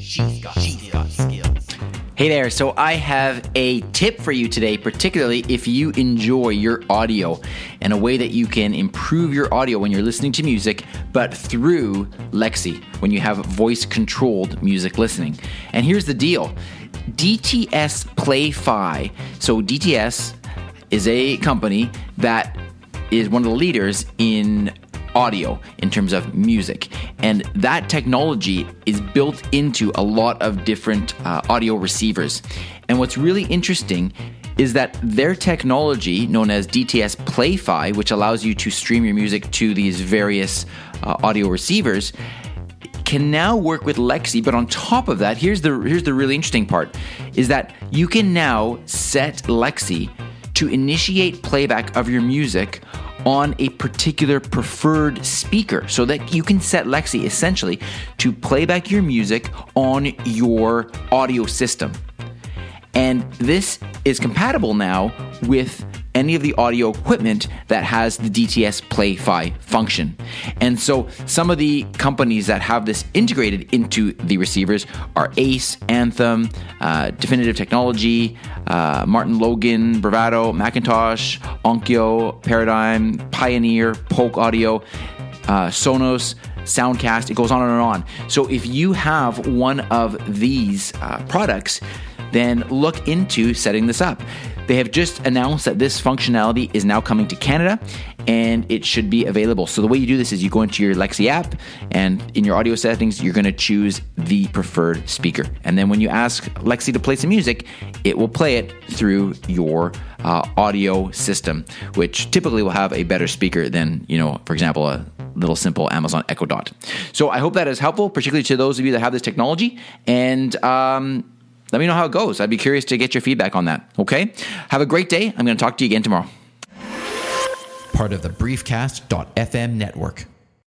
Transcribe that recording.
She's got, she's got skills. Hey there, so I have a tip for you today, particularly if you enjoy your audio and a way that you can improve your audio when you're listening to music, but through Alexa, when you have voice controlled music listening. And here's the deal DTS Play-Fi. So, DTS is a company that is one of the leaders in audio in terms of music. And that technology is built into a lot of different uh, audio receivers. And what's really interesting is that their technology, known as DTS Play-Fi, which allows you to stream your music to these various uh, audio receivers, can now work with Alexa. But on top of that, here's the here's the really interesting part: is that you can now set Alexa to initiate playback of your music on a particular preferred speaker so that you can set Alexa essentially to play back your music on your audio system. And this is compatible now with any of the audio equipment that has the DTS Play-Fi function. And so some of the companies that have this integrated into the receivers are Ace, Anthem, uh, Definitive Technology, uh, Martin Logan, Bravado, McIntosh, Onkyo, Paradigm, Pioneer, Polk Audio, uh, Sonos. Soundcast, it goes on and on. So, if you have one of these uh, products, then look into setting this up. They have just announced that this functionality is now coming to Canada and it should be available. So the way you do this is you go into your Alexa app and in your audio settings, you're going to choose the preferred speaker. And then when you ask Alexa to play some music, it will play it through your uh, audio system, which typically will have a better speaker than, you know, for example, a little simple Amazon Echo Dot. So I hope that is helpful, particularly to those of you that have this technology. And, um, let me know how it goes. I'd be curious to get your feedback on that. Okay? Have a great day. I'm going to talk to you again tomorrow. Part of the briefcast.fm network.